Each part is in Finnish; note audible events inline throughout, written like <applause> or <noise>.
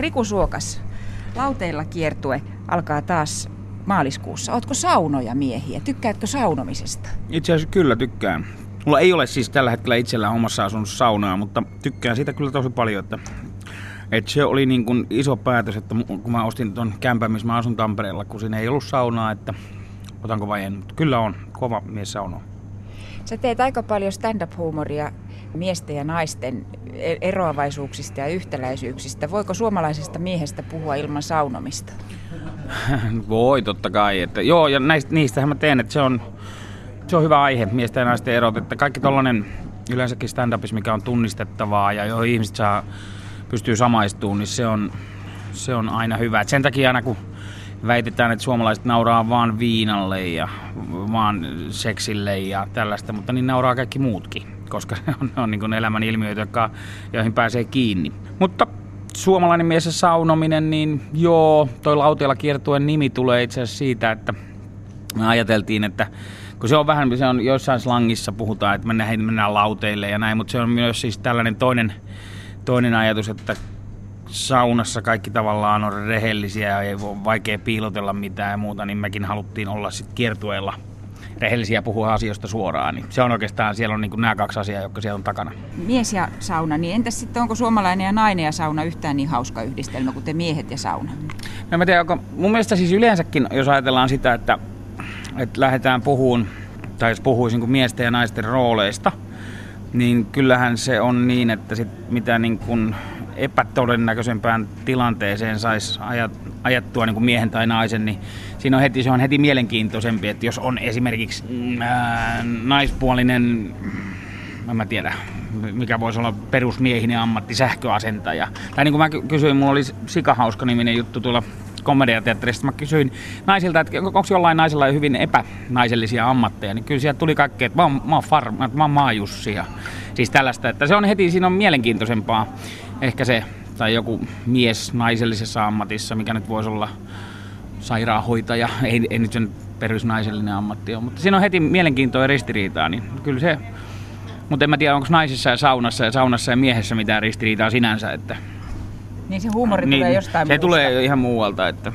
Riku Suokas, lauteilla kiertue alkaa taas maaliskuussa. Ootko saunoja miehiä? Tykkäätkö saunomisesta? Itse asiassa kyllä tykkään. Mulla ei ole siis tällä hetkellä itsellä omassa asunnossa saunaa, mutta tykkään siitä kyllä tosi paljon, että, että se oli niin kuin iso päätös, että kun mä ostin tuon kämpän, missä mä asun Tampereella, kun siinä ei ollut saunaa, että otanko vai en. Mutta kyllä on, kova mies sauno. Sä teet aika paljon stand-up-huumoria miesten ja naisten e- eroavaisuuksista ja yhtäläisyyksistä. Voiko suomalaisesta miehestä puhua ilman saunomista? <laughs> Voi totta kai. Että, joo, ja näistä, niistähän mä teen, että se on, se on hyvä aihe, miesten ja naisten erot. Että kaikki tollanen yleensäkin stand-upissa, mikä on tunnistettavaa ja johon ihmiset saa, pystyy samaistumaan, niin se on, se on aina hyvä. Et sen takia aina kun väitetään, että suomalaiset nauraa vaan viinalle ja vaan seksille ja tällaista, mutta niin nauraa kaikki muutkin, koska <laughs> ne on, ne on niin elämän ilmiöitä, jotka, joihin pääsee kiinni. Mutta suomalainen mies ja saunominen, niin joo, toi lauteella kiertuen nimi tulee itse asiassa siitä, että me ajateltiin, että kun se on vähän, se on jossain slangissa puhutaan, että mennään, mennään lauteille ja näin, mutta se on myös siis tällainen toinen, toinen ajatus, että saunassa kaikki tavallaan on rehellisiä ja ei ole vaikea piilotella mitään ja muuta, niin mekin haluttiin olla sitten kiertueella rehellisiä puhua asioista suoraan. Niin se on oikeastaan, siellä on niin nämä kaksi asiaa, jotka siellä on takana. Mies ja sauna, niin entäs sitten onko suomalainen ja nainen ja sauna yhtään niin hauska yhdistelmä kuin te miehet ja sauna? No mä tiedän, onko, mun mielestä siis yleensäkin, jos ajatellaan sitä, että, että lähdetään puhuun, tai jos puhuisin kuin miesten ja naisten rooleista, niin kyllähän se on niin, että sit mitä niin kuin epätodennäköisempään tilanteeseen saisi ajat, ajattua niin kuin miehen tai naisen, niin siinä on heti, se on heti mielenkiintoisempi, että jos on esimerkiksi mm, ää, naispuolinen, en mä tiedä, mikä voisi olla perusmiehinen ammatti, sähköasentaja. Tai niin kuin mä kysyin, mulla oli Sikahauska niminen juttu tuolla komediateatterista. Mä kysyin naisilta, että onko jollain naisella hyvin epänaisellisia ammatteja, niin kyllä sieltä tuli kaikkea, että mä oon, mä oon, far, mä oon maajussi ja siis tällaista, että se on heti, siinä on mielenkiintoisempaa ehkä se, tai joku mies naisellisessa ammatissa, mikä nyt voisi olla sairaanhoitaja, ei, ei nyt sen perusnaisellinen ammatti ole, mutta siinä on heti mielenkiintoa ja ristiriitaa, niin kyllä se, mutta en mä tiedä, onko naisissa ja saunassa ja saunassa ja miehessä mitään ristiriitaa sinänsä, että niin se huumori niin, tulee jostain Se muusta. tulee ihan muualta, että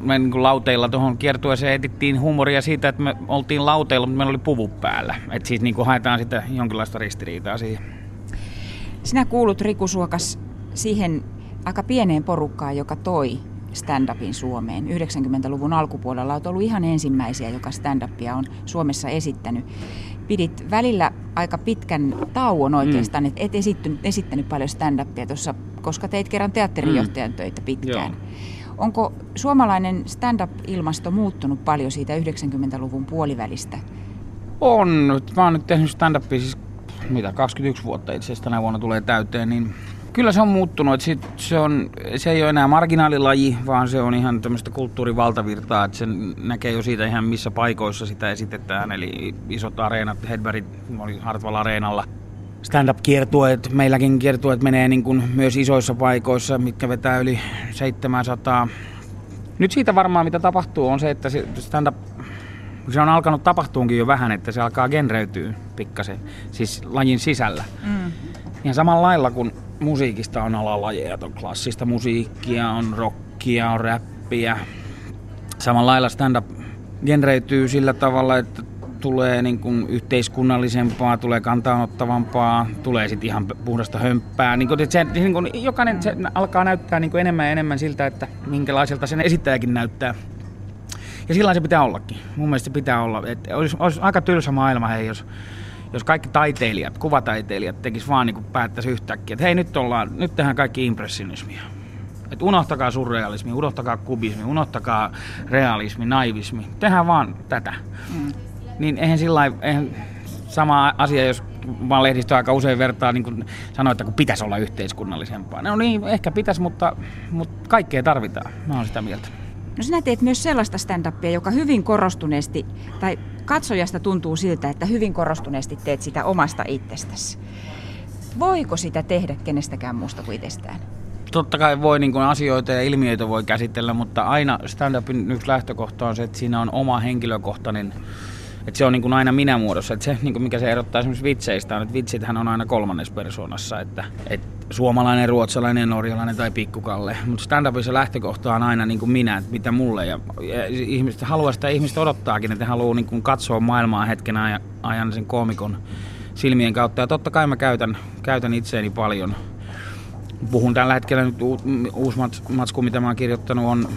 me niin lauteilla tuohon kiertueeseen etittiin huumoria siitä, että me oltiin lauteilla, mutta meillä oli puvu päällä. Että siis niin kuin haetaan sitä jonkinlaista ristiriitaa siihen. Sinä kuulut Riku Suokas siihen aika pieneen porukkaan, joka toi stand-upin Suomeen. 90-luvun alkupuolella olet ollut ihan ensimmäisiä, joka stand-upia on Suomessa esittänyt. Pidit välillä aika pitkän tauon oikeastaan, mm. että et esittänyt, esittänyt paljon stand-upia tuossa, koska teit kerran teatterijohtajan mm. töitä pitkään. Joo. Onko suomalainen stand-up-ilmasto muuttunut paljon siitä 90-luvun puolivälistä? On. Mä oon nyt tehnyt stand-upia siis mitä 21 vuotta itse asiassa tänä vuonna tulee täyteen, niin kyllä se on muuttunut. Että sit se, on, se ei ole enää marginaalilaji, vaan se on ihan tämmöistä kulttuurivaltavirtaa, että sen näkee jo siitä ihan missä paikoissa sitä esitetään. Eli isot areenat, Hedbergit oli Hartwall Areenalla. Stand-up-kiertueet, meilläkin kiertueet menee niin kuin myös isoissa paikoissa, mitkä vetää yli 700. Nyt siitä varmaan mitä tapahtuu on se, että stand-up se on alkanut tapahtuunkin jo vähän, että se alkaa genreytyä pikkasen, siis lajin sisällä. Mm. Ihan samalla lailla kuin musiikista on alalajeja, on klassista musiikkia, on rockia, on räppiä. Samalla lailla stand-up genreytyy sillä tavalla, että tulee niin kuin yhteiskunnallisempaa, tulee kantaanottavampaa, tulee sitten ihan puhdasta hömppää. Niin kuin, se, niin kuin, jokainen se alkaa näyttää niin kuin enemmän ja enemmän siltä, että minkälaiselta sen esittäjäkin näyttää. Ja sillä se pitää ollakin. Mun mielestä se pitää olla. Et olisi, olisi aika tylsä maailma, hei, jos, jos kaikki taiteilijat, kuvataiteilijat tekis vaan niin päättäisi yhtäkkiä, että hei nyt, ollaan, nyt tehdään kaikki impressionismia. Et unohtakaa surrealismi, unohtakaa kubismi, unohtakaa realismi, naivismi. Tehdään vaan tätä. Mm. Niin eihän sillä eihän sama asia, jos vaan lehdistö aika usein vertaa niin kuin sanoo, että kun pitäisi olla yhteiskunnallisempaa. No niin, ehkä pitäisi, mutta, mutta kaikkea tarvitaan. Mä oon sitä mieltä. No sinä teet myös sellaista stand-upia, joka hyvin korostuneesti, tai katsojasta tuntuu siltä, että hyvin korostuneesti teet sitä omasta itsestäsi. Voiko sitä tehdä kenestäkään muusta kuin itsestään? Totta kai voi niin asioita ja ilmiöitä voi käsitellä, mutta aina stand-upin yksi lähtökohta on se, että siinä on oma henkilökohtainen että se on niin kuin aina minä muodossa. Että se, niin kuin mikä se erottaa esimerkiksi vitseistä on, että vitsithän on aina kolmannes persoonassa. Että, et suomalainen, ruotsalainen, norjalainen tai pikkukalle. Mutta stand-upissa lähtökohta on aina niin kuin minä, että mitä mulle. Ja, ja ihmiset haluaa sitä, ihmiset odottaakin, että haluaa niin kuin katsoa maailmaa hetken ajan sen koomikon silmien kautta. Ja totta kai mä käytän, käytän itseäni paljon. Puhun tällä hetkellä nyt u, uusi matsku, mitä mä oon kirjoittanut, on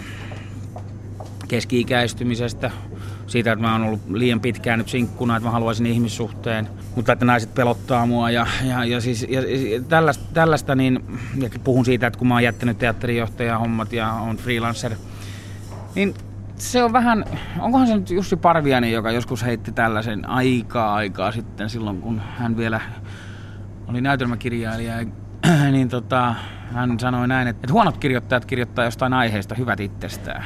keski-ikäistymisestä, siitä, että mä oon ollut liian pitkään nyt sinkkuna, että mä haluaisin ihmissuhteen, mutta että naiset pelottaa mua ja, ja, ja, siis, ja, ja tällaista, tällaista, niin ja puhun siitä, että kun mä oon jättänyt teatterijohtajan hommat ja on freelancer, niin se on vähän, onkohan se nyt Jussi Parviani, joka joskus heitti tällaisen aikaa aikaa sitten silloin, kun hän vielä oli näytelmäkirjailija, <clears throat> niin tota, hän sanoi näin, että huonot kirjoittajat kirjoittaa jostain aiheesta hyvät itsestään.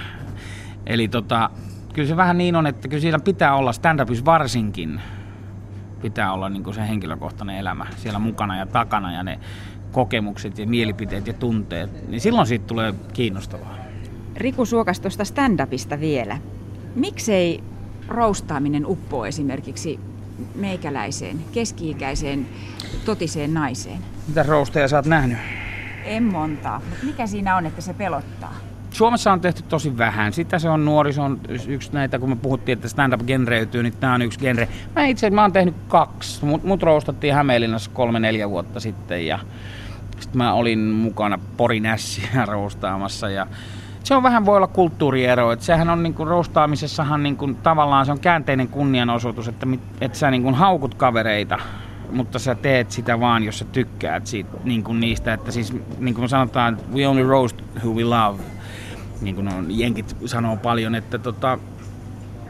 Eli tota, kyllä se vähän niin on, että kyllä siinä pitää olla stand-upissa varsinkin, pitää olla niin se henkilökohtainen elämä siellä mukana ja takana ja ne kokemukset ja mielipiteet ja tunteet, niin silloin siitä tulee kiinnostavaa. Riku Suokas tuosta stand-upista vielä. Miksei roustaaminen uppoo esimerkiksi meikäläiseen, keski-ikäiseen, totiseen naiseen? Mitä rousteja sä oot nähnyt? En montaa, mutta mikä siinä on, että se pelottaa? Suomessa on tehty tosi vähän. Sitä se on nuoriso on yksi näitä, kun me puhuttiin, että stand-up genreytyy, niin tämä on yksi genre. Mä itse mä oon tehnyt kaksi. Mut, mut roustattiin Hämeenlinnassa kolme-neljä vuotta sitten ja sitten mä olin mukana Porin ässiä <laughs> roustaamassa ja se on vähän voi olla kulttuuriero, että sehän on niinku roustaamisessahan niinku, tavallaan se on käänteinen kunnianosoitus, että, että sä niinku haukut kavereita, mutta sä teet sitä vaan, jos sä tykkäät siitä, niinku niistä, että siis niin kuin sanotaan, we only roast who we love niin kuin on, jenkit sanoo paljon, että tota,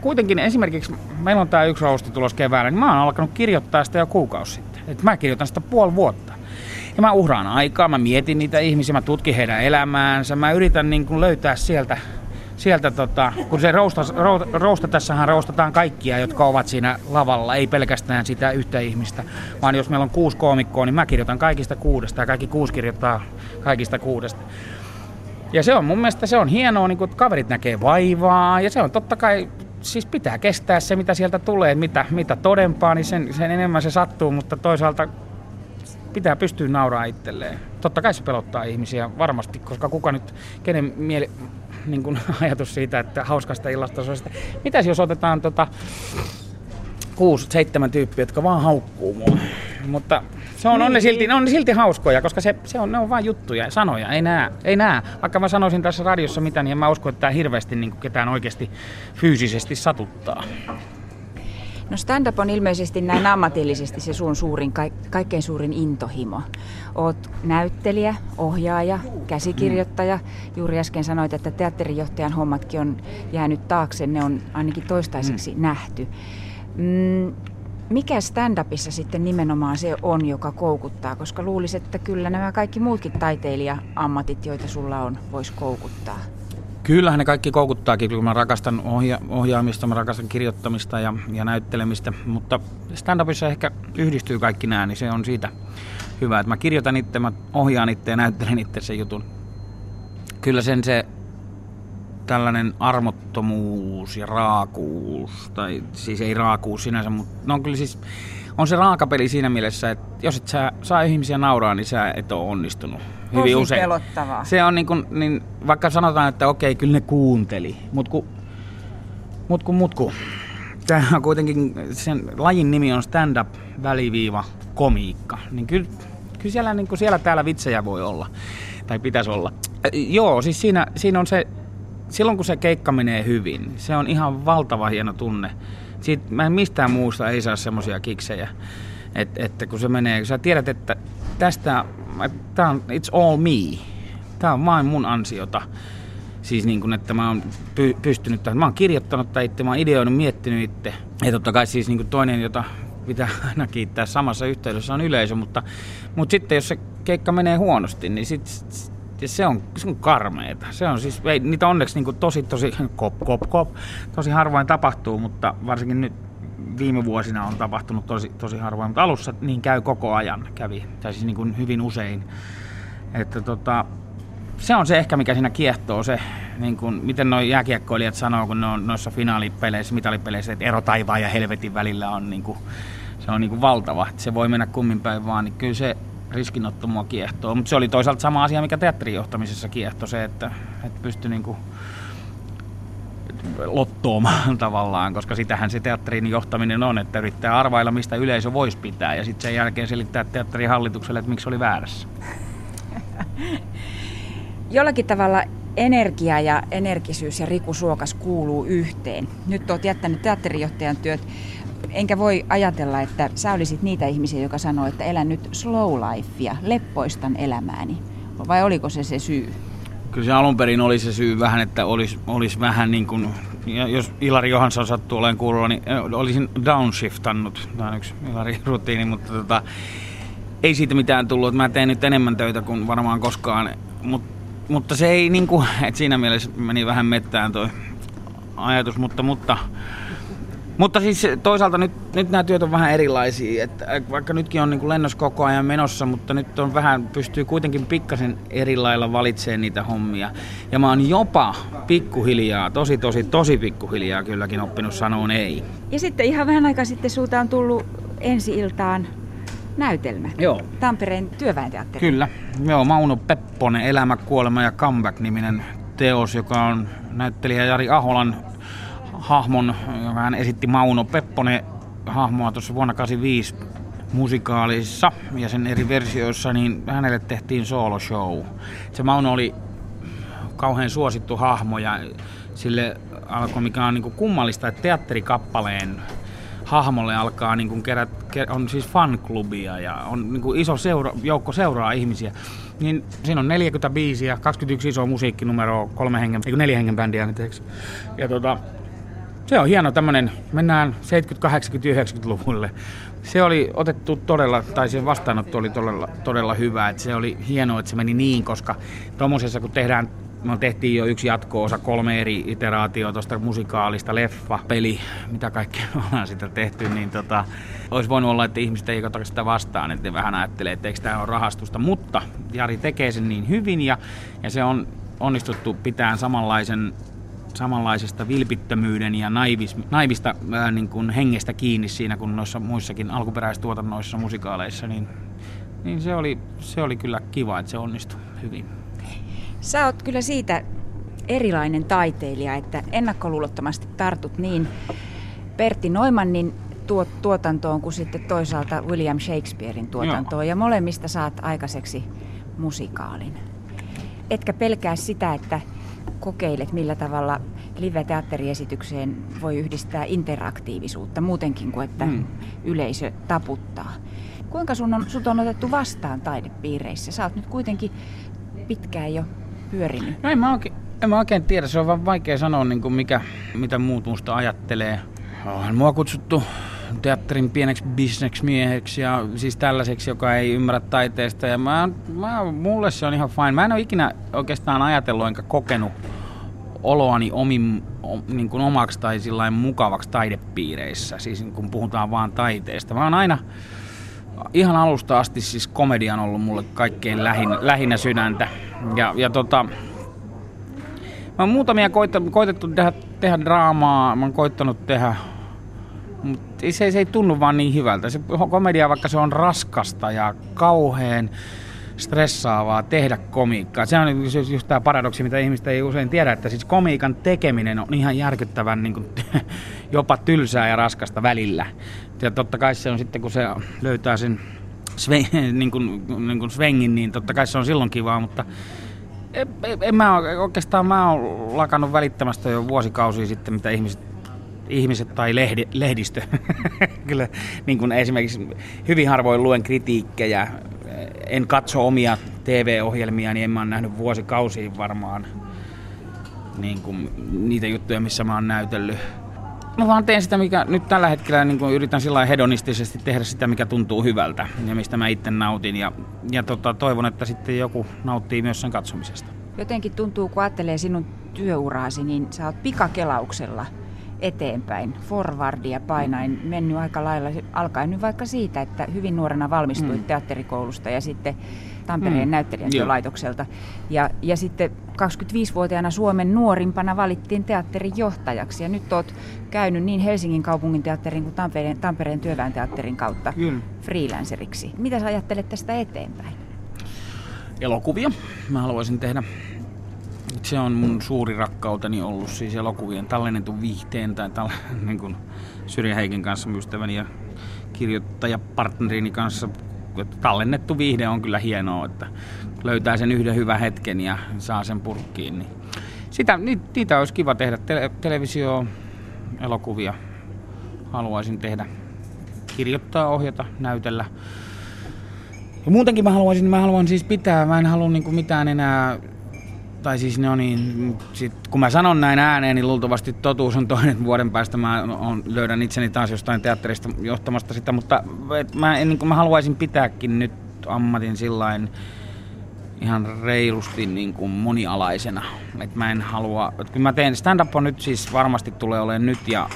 kuitenkin esimerkiksi meillä on tämä yksi rousti tulos keväällä, niin mä oon alkanut kirjoittaa sitä jo kuukausi sitten. Et mä kirjoitan sitä puoli vuotta. Ja mä uhraan aikaa, mä mietin niitä ihmisiä, mä tutkin heidän elämäänsä, mä yritän niin kuin löytää sieltä, sieltä tota, kun se rousta, rousta, tässähän roustataan kaikkia, jotka ovat siinä lavalla, ei pelkästään sitä yhtä ihmistä, vaan jos meillä on kuusi koomikkoa, niin mä kirjoitan kaikista kuudesta ja kaikki kuusi kirjoittaa kaikista kuudesta. Ja se on mun mielestä se on hienoa, niin kun kaverit näkee vaivaa. Ja se on totta kai, siis pitää kestää se mitä sieltä tulee, mitä, mitä todempaa, niin sen, sen enemmän se sattuu, mutta toisaalta pitää pystyä nauraa itselleen. Totta kai se pelottaa ihmisiä varmasti, koska kuka nyt, kenen mieli, niin kuin <laughs> ajatus siitä, että hauskasta illasta Mitä jos otetaan tota, kuusi, seitsemän tyyppiä, jotka vaan haukkuu mua. Mutta se on, niin, on, ne silti, on ne silti hauskoja, koska se, se on, ne on vain juttuja, sanoja, ei nää, ei nää. Vaikka mä sanoisin tässä radiossa mitä, niin en mä usko, että tämä hirveästi niin ketään oikeasti fyysisesti satuttaa. No stand-up on ilmeisesti näin ammatillisesti se sun suurin, kaikkein suurin intohimo. Oot näyttelijä, ohjaaja, käsikirjoittaja. Juuri äsken sanoit, että teatterijohtajan hommatkin on jäänyt taakse, ne on ainakin toistaiseksi mm. nähty. Mm, mikä stand-upissa sitten nimenomaan se on, joka koukuttaa? Koska luulisin, että kyllä nämä kaikki muutkin taiteilija-ammatit, joita sulla on, vois koukuttaa. Kyllähän ne kaikki koukuttaakin, kun mä rakastan ohja- ohjaamista, mä rakastan kirjoittamista ja, ja näyttelemistä, mutta stand-upissa ehkä yhdistyy kaikki nämä, niin se on siitä hyvä, että mä kirjoitan itse, mä ohjaan itse ja näyttelen itse sen jutun. Kyllä sen se tällainen armottomuus ja raakuus, tai siis ei raakuus sinänsä, mutta no on kyllä siis, on se raakapeli siinä mielessä, että jos et sä saa ihmisiä nauraa, niin sä et ole onnistunut. Hyvin Tosi usein. pelottavaa. Se on niin kuin, niin vaikka sanotaan, että okei, kyllä ne kuunteli, mutta kun, mut kun, mut kun. Tämä on kuitenkin, sen lajin nimi on stand-up väliviiva komiikka, niin kyllä, kyllä siellä, niin kuin siellä täällä vitsejä voi olla, tai pitäisi olla. Äh, joo, siis siinä, siinä on se silloin kun se keikka menee hyvin, se on ihan valtava hieno tunne. Siitä, mä en mistään muusta ei saa semmoisia kiksejä. Et, että kun se menee, kun sä tiedät, että tästä, tää on, it's all me. Tämä on vain mun ansiota. Siis niin kuin, että mä oon py, pystynyt tähän. Mä oon kirjoittanut tai itse, mä oon ideoinut, miettinyt itse. Ja totta kai siis niin kuin toinen, jota pitää <laughs> aina kiittää samassa yhteydessä on yleisö, mutta, mutta sitten jos se keikka menee huonosti, niin sit, ja se on, se on karmeeta. Se on siis, ei, niitä onneksi niin tosi, tosi, kop, kop, kop, tosi harvoin tapahtuu, mutta varsinkin nyt viime vuosina on tapahtunut tosi, tosi harvoin, mutta alussa niin käy koko ajan, kävi, tai siis niin kuin hyvin usein. Että tota, se on se ehkä, mikä siinä kiehtoo, se, niin kuin, miten nuo jääkiekkoilijat sanoo, kun ne on noissa finaalipeleissä, mitalipeleissä, että ero taivaan ja helvetin välillä on, niin kuin, se on niin kuin valtava, että se voi mennä kummin päin vaan, niin kyllä se riskinottomua kiehtoa. Mutta se oli toisaalta sama asia, mikä teatterijohtamisessa kiehtoi, se, että, että pystyi niinku lottoomaan <laughs> tavallaan, koska sitähän se teatterin johtaminen on, että yrittää arvailla, mistä yleisö voisi pitää ja sitten sen jälkeen selittää teatterin hallitukselle, että miksi oli väärässä. <laughs> Jollakin tavalla energia ja energisyys ja Riku Suokas kuuluu yhteen. Nyt olet jättänyt teatterijohtajan työt, enkä voi ajatella, että sä olisit niitä ihmisiä, joka sanoo, että elän nyt slow lifea, leppoistan elämääni. Vai oliko se se syy? Kyllä se alun perin oli se syy vähän, että olisi, olisi vähän niin kuin, jos Ilari Johansson sattuu olemaan kuulolla, niin olisin downshiftannut. Tämä on yksi Ilari <laughs> rutiini, mutta tota, ei siitä mitään tullut. Mä teen nyt enemmän töitä kuin varmaan koskaan. Mut, mutta se ei niin kuin, että siinä mielessä meni vähän mettään toi ajatus, mutta, mutta mutta siis toisaalta nyt, nyt nämä työt on vähän erilaisia, että vaikka nytkin on niin kuin lennos koko ajan menossa, mutta nyt on vähän, pystyy kuitenkin pikkasen eri lailla valitsemaan niitä hommia. Ja mä oon jopa pikkuhiljaa, tosi tosi tosi pikkuhiljaa kylläkin oppinut sanoon ei. Ja sitten ihan vähän aikaa sitten sulta on tullut ensi-iltaan näytelmä. Joo. Tampereen työväenteatteri. Kyllä. Joo, Mauno Pepponen, Elämä, kuolema ja comeback-niminen teos, joka on näyttelijä Jari Aholan hahmon, joka hän esitti Mauno Pepponen hahmoa tuossa vuonna 1985 musikaalissa ja sen eri versioissa, niin hänelle tehtiin solo show. Se Mauno oli kauhean suosittu hahmo ja sille alkoi, mikä on niin kuin kummallista, että teatterikappaleen hahmolle alkaa niin kuin kerät, on siis fanklubia ja on niin kuin iso seura, joukko seuraa ihmisiä. Niin siinä on 40 biisiä, 21 isoa musiikkinumeroa, kolme hengen, ei neljä hengen bändiä anteeksi. Ja tota, se on hieno tämmöinen, mennään 70, 80, 90-luvulle. Se oli otettu todella, tai se vastaanotto oli todella, todella hyvä. Että se oli hienoa, että se meni niin, koska tuommoisessa kun tehdään me tehtiin jo yksi jatko-osa, kolme eri iteraatioa tuosta musikaalista, leffa, peli, mitä kaikkea ollaan sitä tehty, niin tota, olisi voinut olla, että ihmiset ei ota sitä vastaan, että ne vähän ajattelee, että eikö tämä ole rahastusta, mutta Jari tekee sen niin hyvin ja, ja se on onnistuttu pitämään samanlaisen samanlaisesta vilpittömyyden ja naivis, naivista ää, niin kuin hengestä kiinni siinä kuin noissa muissakin alkuperäistuotannoissa, musikaaleissa, niin, niin se, oli, se oli kyllä kiva, että se onnistui hyvin. Sä oot kyllä siitä erilainen taiteilija, että ennakkoluulottomasti tartut niin Pertti Noimannin tuot, tuotantoon kuin sitten toisaalta William Shakespearein tuotantoon. Joo. Ja molemmista saat aikaiseksi musikaalin. Etkä pelkää sitä, että kokeilet, millä tavalla live-teatteriesitykseen voi yhdistää interaktiivisuutta muutenkin kuin, että mm. yleisö taputtaa. Kuinka sun on, sut on otettu vastaan taidepiireissä? Sä oot nyt kuitenkin pitkään jo pyörinyt. No en mä oikein, en mä oikein tiedä, se on vaan vaikea sanoa, niin kuin mikä, mitä muut musta ajattelee. On mua kutsuttu teatterin pieneksi bisneksmieheksi ja siis tällaiseksi, joka ei ymmärrä taiteesta. Ja mä, mä, mulle se on ihan fine. Mä en ole ikinä oikeastaan ajatellut enkä kokenut oloani omin, niin kuin omaksi tai mukavaksi taidepiireissä, siis kun puhutaan vaan taiteesta. Mä oon aina ihan alusta asti siis komedia on ollut mulle kaikkein lähin, lähinnä sydäntä. Ja, ja tota, mä oon muutamia koitettu tehdä, tehdä draamaa, mä oon koittanut tehdä mutta se, se ei tunnu vaan niin hyvältä. Se komedia, vaikka se on raskasta ja kauheen stressaavaa tehdä komiikkaa. Se on just, just tämä paradoksi, mitä ihmistä ei usein tiedä, että siis komiikan tekeminen on ihan järkyttävän niin kuin, <laughs> jopa tylsää ja raskasta välillä. Ja totta kai se on sitten, kun se löytää sen sve, niin kuin, <laughs> niin kuin svengin, niin totta kai se on silloin kivaa, mutta en, en mä oikeastaan mä oon lakannut välittämästä jo vuosikausia sitten, mitä ihmiset ihmiset tai lehdi, lehdistö. <laughs> Kyllä niin kuin esimerkiksi hyvin harvoin luen kritiikkejä. En katso omia TV-ohjelmia, niin en mä ole nähnyt vuosikausiin varmaan niin kuin niitä juttuja, missä mä oon näytellyt. Mä vaan teen sitä, mikä nyt tällä hetkellä niin kuin yritän sillä hedonistisesti tehdä sitä, mikä tuntuu hyvältä ja mistä mä itse nautin. Ja, ja tota, toivon, että sitten joku nauttii myös sen katsomisesta. Jotenkin tuntuu, kun ajattelee sinun työuraasi, niin sä oot pikakelauksella – eteenpäin, forwardia painain, mennyt aika lailla, alkaen nyt vaikka siitä, että hyvin nuorena valmistuit mm. teatterikoulusta ja sitten Tampereen mm. näyttelijätyölaitokselta. Ja, ja sitten 25-vuotiaana Suomen nuorimpana valittiin teatterin johtajaksi. Ja nyt olet käynyt niin Helsingin kaupungin teatterin kuin Tampereen, Tampereen työväen teatterin kautta mm. freelanceriksi. Mitä sä ajattelet tästä eteenpäin? Elokuvia. Mä haluaisin tehdä se on mun suuri rakkauteni ollut siis elokuvien tallennetun viihteen tai tal, niin kuin Syrjä Heikin kanssa ystäväni ja kirjoittajapartnerini kanssa tallennettu viihde on kyllä hienoa, että löytää sen yhden hyvän hetken ja saa sen purkkiin. Niin sitä, niitä olisi kiva tehdä. Tele, televisio, elokuvia haluaisin tehdä. Kirjoittaa, ohjata, näytellä. Ja muutenkin mä haluaisin, mä haluan siis pitää, mä en halua niinku mitään enää tai siis ne on niin, sit, kun mä sanon näin ääneen, niin luultavasti totuus on toinen vuoden päästä. Mä on, löydän itseni taas jostain teatterista johtamasta sitä, mutta et mä, niin mä haluaisin pitääkin nyt ammatin sillain ihan reilusti niin kuin monialaisena. Et mä en halua, että kun mä teen, stand-up on nyt siis varmasti tulee olemaan nyt ja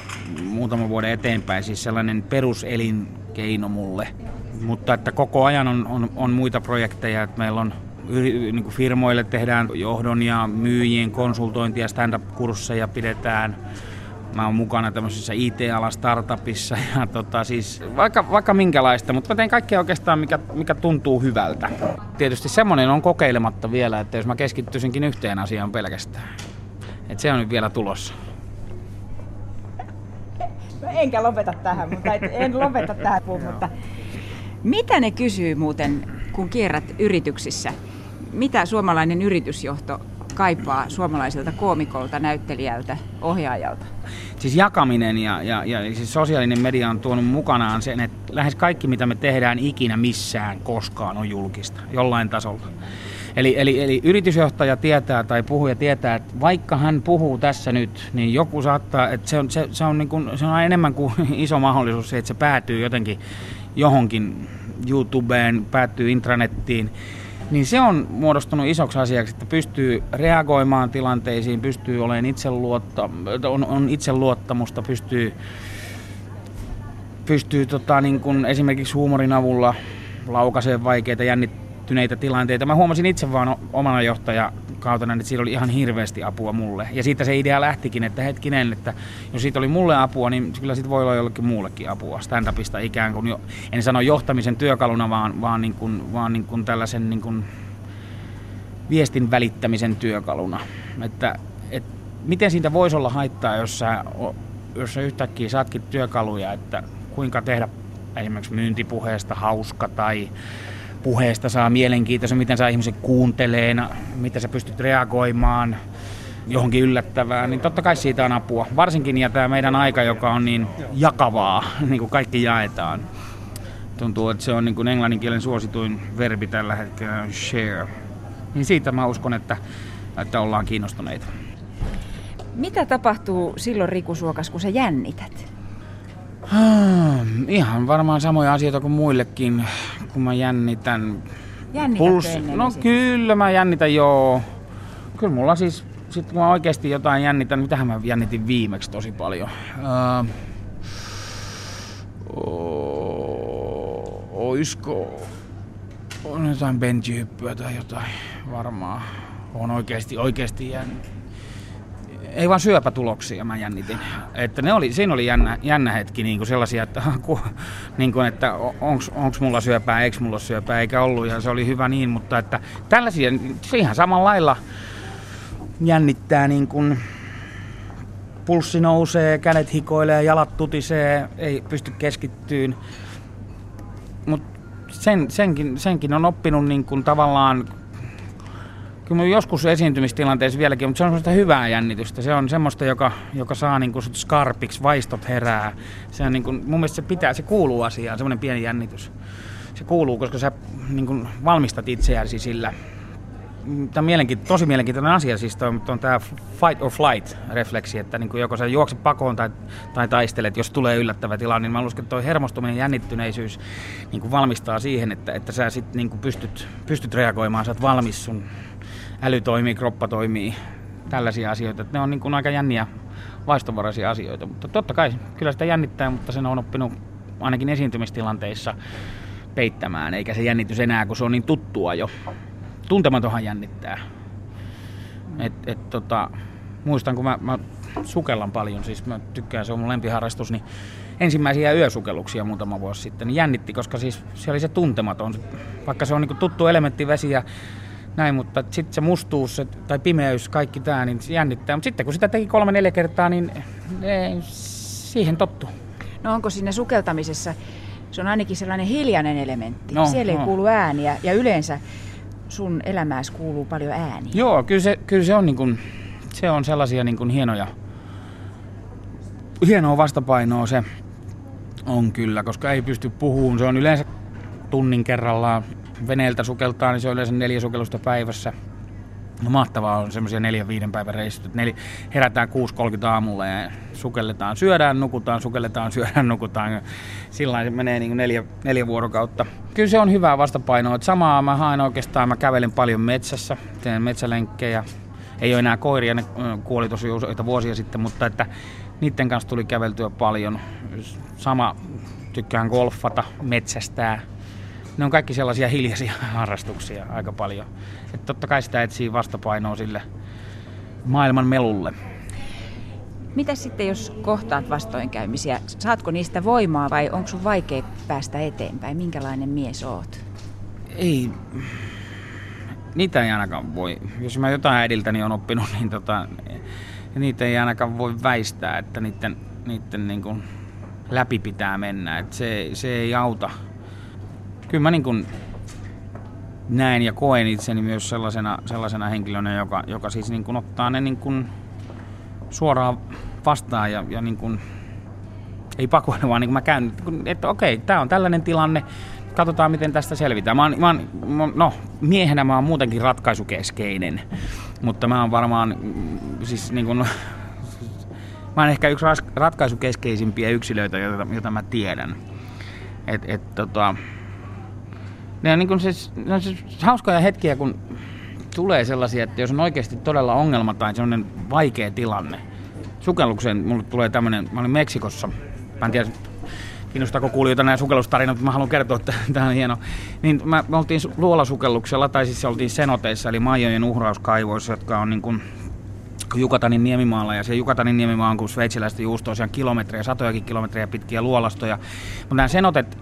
muutama vuoden eteenpäin siis sellainen peruselinkeino mulle. Mutta että koko ajan on, on, on muita projekteja, että meillä on niin kuin firmoille tehdään johdon ja myyjien konsultointia, stand-up-kursseja pidetään. Mä oon mukana tämmöisessä IT-alan startupissa ja <laughs> tota, siis vaikka, vaikka minkälaista, mutta mä teen kaikkea oikeastaan, mikä, mikä tuntuu hyvältä. Tietysti semmoinen on kokeilematta vielä, että jos mä keskittyisinkin yhteen asiaan pelkästään. Että se on nyt vielä tulossa. No enkä lopeta tähän, mutta en lopeta tähän, mutta mitä ne kysyy muuten, kun kierrät yrityksissä? Mitä suomalainen yritysjohto kaipaa suomalaiselta koomikolta, näyttelijältä, ohjaajalta? Siis jakaminen ja, ja, ja siis sosiaalinen media on tuonut mukanaan sen, että lähes kaikki mitä me tehdään ikinä missään koskaan on julkista, jollain tasolla. Eli, eli, eli yritysjohtaja tietää tai puhuja tietää, että vaikka hän puhuu tässä nyt, niin joku saattaa, että se on, se, se on, niin kuin, se on enemmän kuin <laughs> iso mahdollisuus se, että se päätyy jotenkin johonkin YouTubeen, päättyy intranettiin niin se on muodostunut isoksi asiaksi, että pystyy reagoimaan tilanteisiin, pystyy olemaan itseluotta, on, on itseluottamusta, pystyy, pystyy tota, niin kuin esimerkiksi huumorin avulla laukaiseen vaikeita jännittyneitä tilanteita. Mä huomasin itse vaan omana johtaja kautena, että siinä oli ihan hirveästi apua mulle. Ja siitä se idea lähtikin, että hetkinen, että jos siitä oli mulle apua, niin kyllä siitä voi olla jollekin muullekin apua stand-upista ikään kuin, jo, en sano johtamisen työkaluna, vaan, vaan, niin kuin, vaan niin kuin tällaisen niin kuin viestin välittämisen työkaluna. Että, et, miten siitä voisi olla haittaa, jos sä, jos sä yhtäkkiä saatkin työkaluja, että kuinka tehdä esimerkiksi myyntipuheesta hauska tai puheesta saa mielenkiintoisen, miten saa ihmisen kuuntelee, miten sä pystyt reagoimaan johonkin yllättävään, niin totta kai siitä on apua. Varsinkin ja tämä meidän aika, joka on niin jakavaa, <laughs> niin kuin kaikki jaetaan. Tuntuu, että se on niin kuin englanninkielen suosituin verbi tällä hetkellä, share. Niin siitä mä uskon, että, että ollaan kiinnostuneita. Mitä tapahtuu silloin, Riku Suokas, kun sä jännität? Ihan varmaan samoja asioita kuin muillekin, kun mä jännitän. Puls... No kyllä mä jännitän joo. Kyllä mulla siis, sit kun mä oikeasti jotain jännitän, mitähän mä jännitin viimeksi tosi paljon. Uh, oisko on jotain benjihyppyä tai jotain varmaan. On oikeasti, oikeasti jännitin ei vaan syöpätuloksia mä jännitin. Että ne oli, siinä oli jännä, jännä hetki niin kuin sellaisia, että, <laughs> niin kuin, että onko mulla syöpää, eikö mulla syöpää, eikä ollut ja se oli hyvä niin, mutta että tällaisia, se ihan samalla lailla jännittää niin kuin, pulssi nousee, kädet hikoilee, jalat tutisee, ei pysty keskittyyn. Mutta sen, senkin, senkin on oppinut niin kuin tavallaan kyllä joskus esiintymistilanteessa vieläkin, mutta se on semmoista hyvää jännitystä. Se on semmoista, joka, joka saa niin kuin skarpiksi, vaistot herää. Se on niin kuin, mun mielestä se pitää, se kuuluu asiaan, semmoinen pieni jännitys. Se kuuluu, koska sä niin kuin valmistat itseäsi sillä. Tämä on mielenkiinto- tosi mielenkiintoinen asia, siis on, on tämä fight or flight-refleksi, että niin kuin joko sä juokset pakoon tai, tai taistelet, jos tulee yllättävä tilanne, niin mä uskon, että tuo hermostuminen jännittyneisyys niin kuin valmistaa siihen, että, että sä sit niin kuin pystyt, pystyt reagoimaan, sä oot valmis sun äly toimii, kroppa toimii, tällaisia asioita. Ne on niin kuin aika jänniä vaistovaraisia asioita, mutta totta kai kyllä sitä jännittää, mutta sen on oppinut ainakin esiintymistilanteissa peittämään, eikä se jännitys enää, kun se on niin tuttua jo. Tuntematonhan jännittää. Et, et, tota, muistan, kun mä, mä sukellan paljon, siis mä tykkään, se on mun lempiharrastus, niin ensimmäisiä yösukelluksia muutama vuosi sitten, niin jännitti, koska siis se oli se tuntematon, vaikka se on niin tuttu elementti vesi ja näin, mutta sitten se mustuus se, tai pimeys, kaikki tämä, niin se jännittää. Mutta sitten kun sitä teki kolme neljä kertaa, niin ne, siihen tottu. No onko siinä sukeltamisessa, se on ainakin sellainen hiljainen elementti. No, Siellä no. ei kuulu ääniä ja yleensä sun elämääsi kuuluu paljon ääniä. Joo, kyllä se, kyllä se on, niin kuin, se on sellaisia niin kuin hienoja, hienoa vastapainoa se on kyllä, koska ei pysty puhumaan. Se on yleensä tunnin kerrallaan. Veneeltä sukeltaa, niin se on yleensä neljä sukellusta päivässä. No mahtavaa on semmoisia neljän viiden päivän reissut. Neli, herätään 6.30 aamulla ja sukelletaan, syödään, nukutaan, sukelletaan, <laughs> syödään, nukutaan. Sillä se menee niin neljä, neljä vuorokautta. Kyllä se on hyvää vastapainoa. Et samaa mä haen oikeastaan, mä kävelen paljon metsässä, teen metsälenkkejä. Ei ole enää koiria, ne kuoli tosi useita vuosia sitten, mutta että niiden kanssa tuli käveltyä paljon. Sama tykkään golfata, metsästää. Ne on kaikki sellaisia hiljaisia <laughs> harrastuksia aika paljon. Et totta kai sitä etsii vastapainoa sille maailman melulle. Mitä sitten, jos kohtaat vastoinkäymisiä? Saatko niistä voimaa vai onko sun vaikea päästä eteenpäin? Minkälainen mies oot? Ei, niitä ei ainakaan voi. Jos mä jotain äidiltäni on oppinut, <laughs> niin tota, niitä ei ainakaan voi väistää, että niiden, niiden niin kuin läpi pitää mennä. Että se, se ei auta. Kyllä mä niin kuin näen ja koen itseni myös sellaisena, sellaisena henkilönä, joka, joka siis niin kuin ottaa ne niin kuin suoraan vastaan ja, ja niin kuin, ei pakoile, vaan niin kuin mä käyn, että okei, tämä on tällainen tilanne, katsotaan miten tästä selvitään. Mä oon, mä oon, no, miehenä mä oon muutenkin ratkaisukeskeinen, mutta mä oon varmaan, siis niin kuin, <laughs> mä oon ehkä yksi ratkaisukeskeisimpiä yksilöitä, jota, jota mä tiedän. Et, et, tota, ne on, niin kuin siis, ne on siis hauskoja hetkiä, kun tulee sellaisia, että jos on oikeasti todella ongelma tai sellainen vaikea tilanne. Sukellukseen mulle tulee tämmöinen, mä olin Meksikossa, mä en tiedä kiinnostaako kuulijoita nämä sukellustarinat, mutta mä haluan kertoa, että <laughs> tämä on hieno. Niin mä, me oltiin luolasukelluksella, tai siis oltiin Senoteissa, eli Maijojen uhrauskaivoissa, jotka on niin kuin Jukatanin niemimaalla ja se Jukatanin niemimaa on kuin sveitsiläistä juustoa, siellä kilometrejä, satojakin kilometrejä pitkiä luolastoja. Mutta nämä senotet,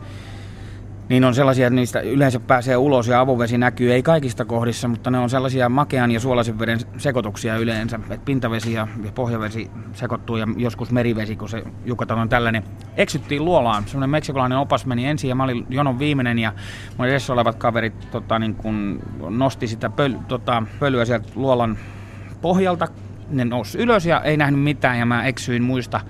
niin on sellaisia, että niistä yleensä pääsee ulos ja avovesi näkyy, ei kaikista kohdissa, mutta ne on sellaisia makean ja suolaisen veden sekoituksia yleensä, että pintavesi ja, pohjavesi sekoittuu ja joskus merivesi, kun se Jukatan on tällainen. Eksyttiin luolaan, semmoinen meksikolainen opas meni ensin ja mä olin jonon viimeinen ja mun edessä olevat kaverit tota, niin kun nosti sitä pöl, tota, pölyä sieltä luolan pohjalta, ne nousi ylös ja ei nähnyt mitään ja mä eksyin muista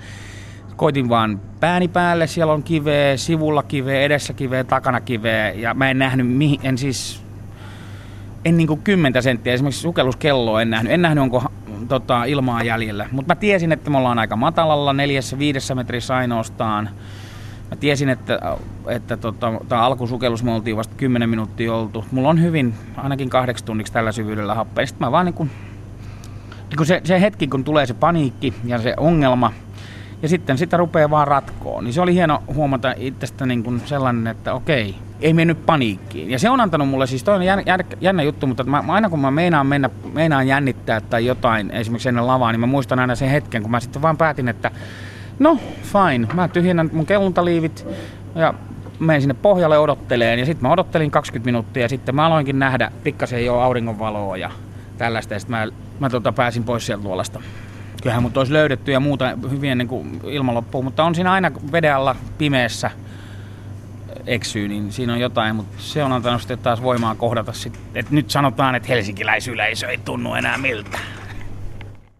koitin vaan pääni päälle, siellä on kiveä, sivulla kiveä, edessä kiveä, takana kiveä ja mä en nähnyt, mihin, en siis, en niinku kymmentä senttiä, esimerkiksi sukelluskelloa en nähnyt, en nähnyt onko tota, ilmaa jäljellä, mutta mä tiesin, että me ollaan aika matalalla, neljässä, viidessä metrissä ainoastaan. Mä tiesin, että, että tota, tämä alkusukellus me oltiin vasta 10 minuuttia oltu. Mulla on hyvin, ainakin kahdeksi tunniksi tällä syvyydellä happea. Sitten mä vaan niin kuin, niin kuin se, se hetki, kun tulee se paniikki ja se ongelma, ja sitten sitä rupeaa vaan ratkoon. Niin se oli hieno huomata itsestä niin kuin sellainen, että okei, ei mennyt paniikkiin. Ja se on antanut mulle, siis toi on jännä, jännä juttu, mutta mä, aina kun mä meinaan, mennä, meinaan jännittää tai jotain, esimerkiksi ennen lavaa, niin mä muistan aina sen hetken, kun mä sitten vaan päätin, että no fine, mä tyhjennän mun kelluntaliivit ja menen sinne pohjalle odotteleen. Ja sitten mä odottelin 20 minuuttia ja sitten mä aloinkin nähdä pikkasen jo auringonvaloa ja tällaista. Ja sitten mä, mä tota, pääsin pois sieltä luolasta kyllähän mut olisi löydetty ja muuta hyvin ennen kuin ilma loppuu, mutta on siinä aina veden alla pimeässä eksyy, niin siinä on jotain, mutta se on antanut sitten taas voimaa kohdata sitten, että nyt sanotaan, että helsinkiläisyleisö ei tunnu enää miltä.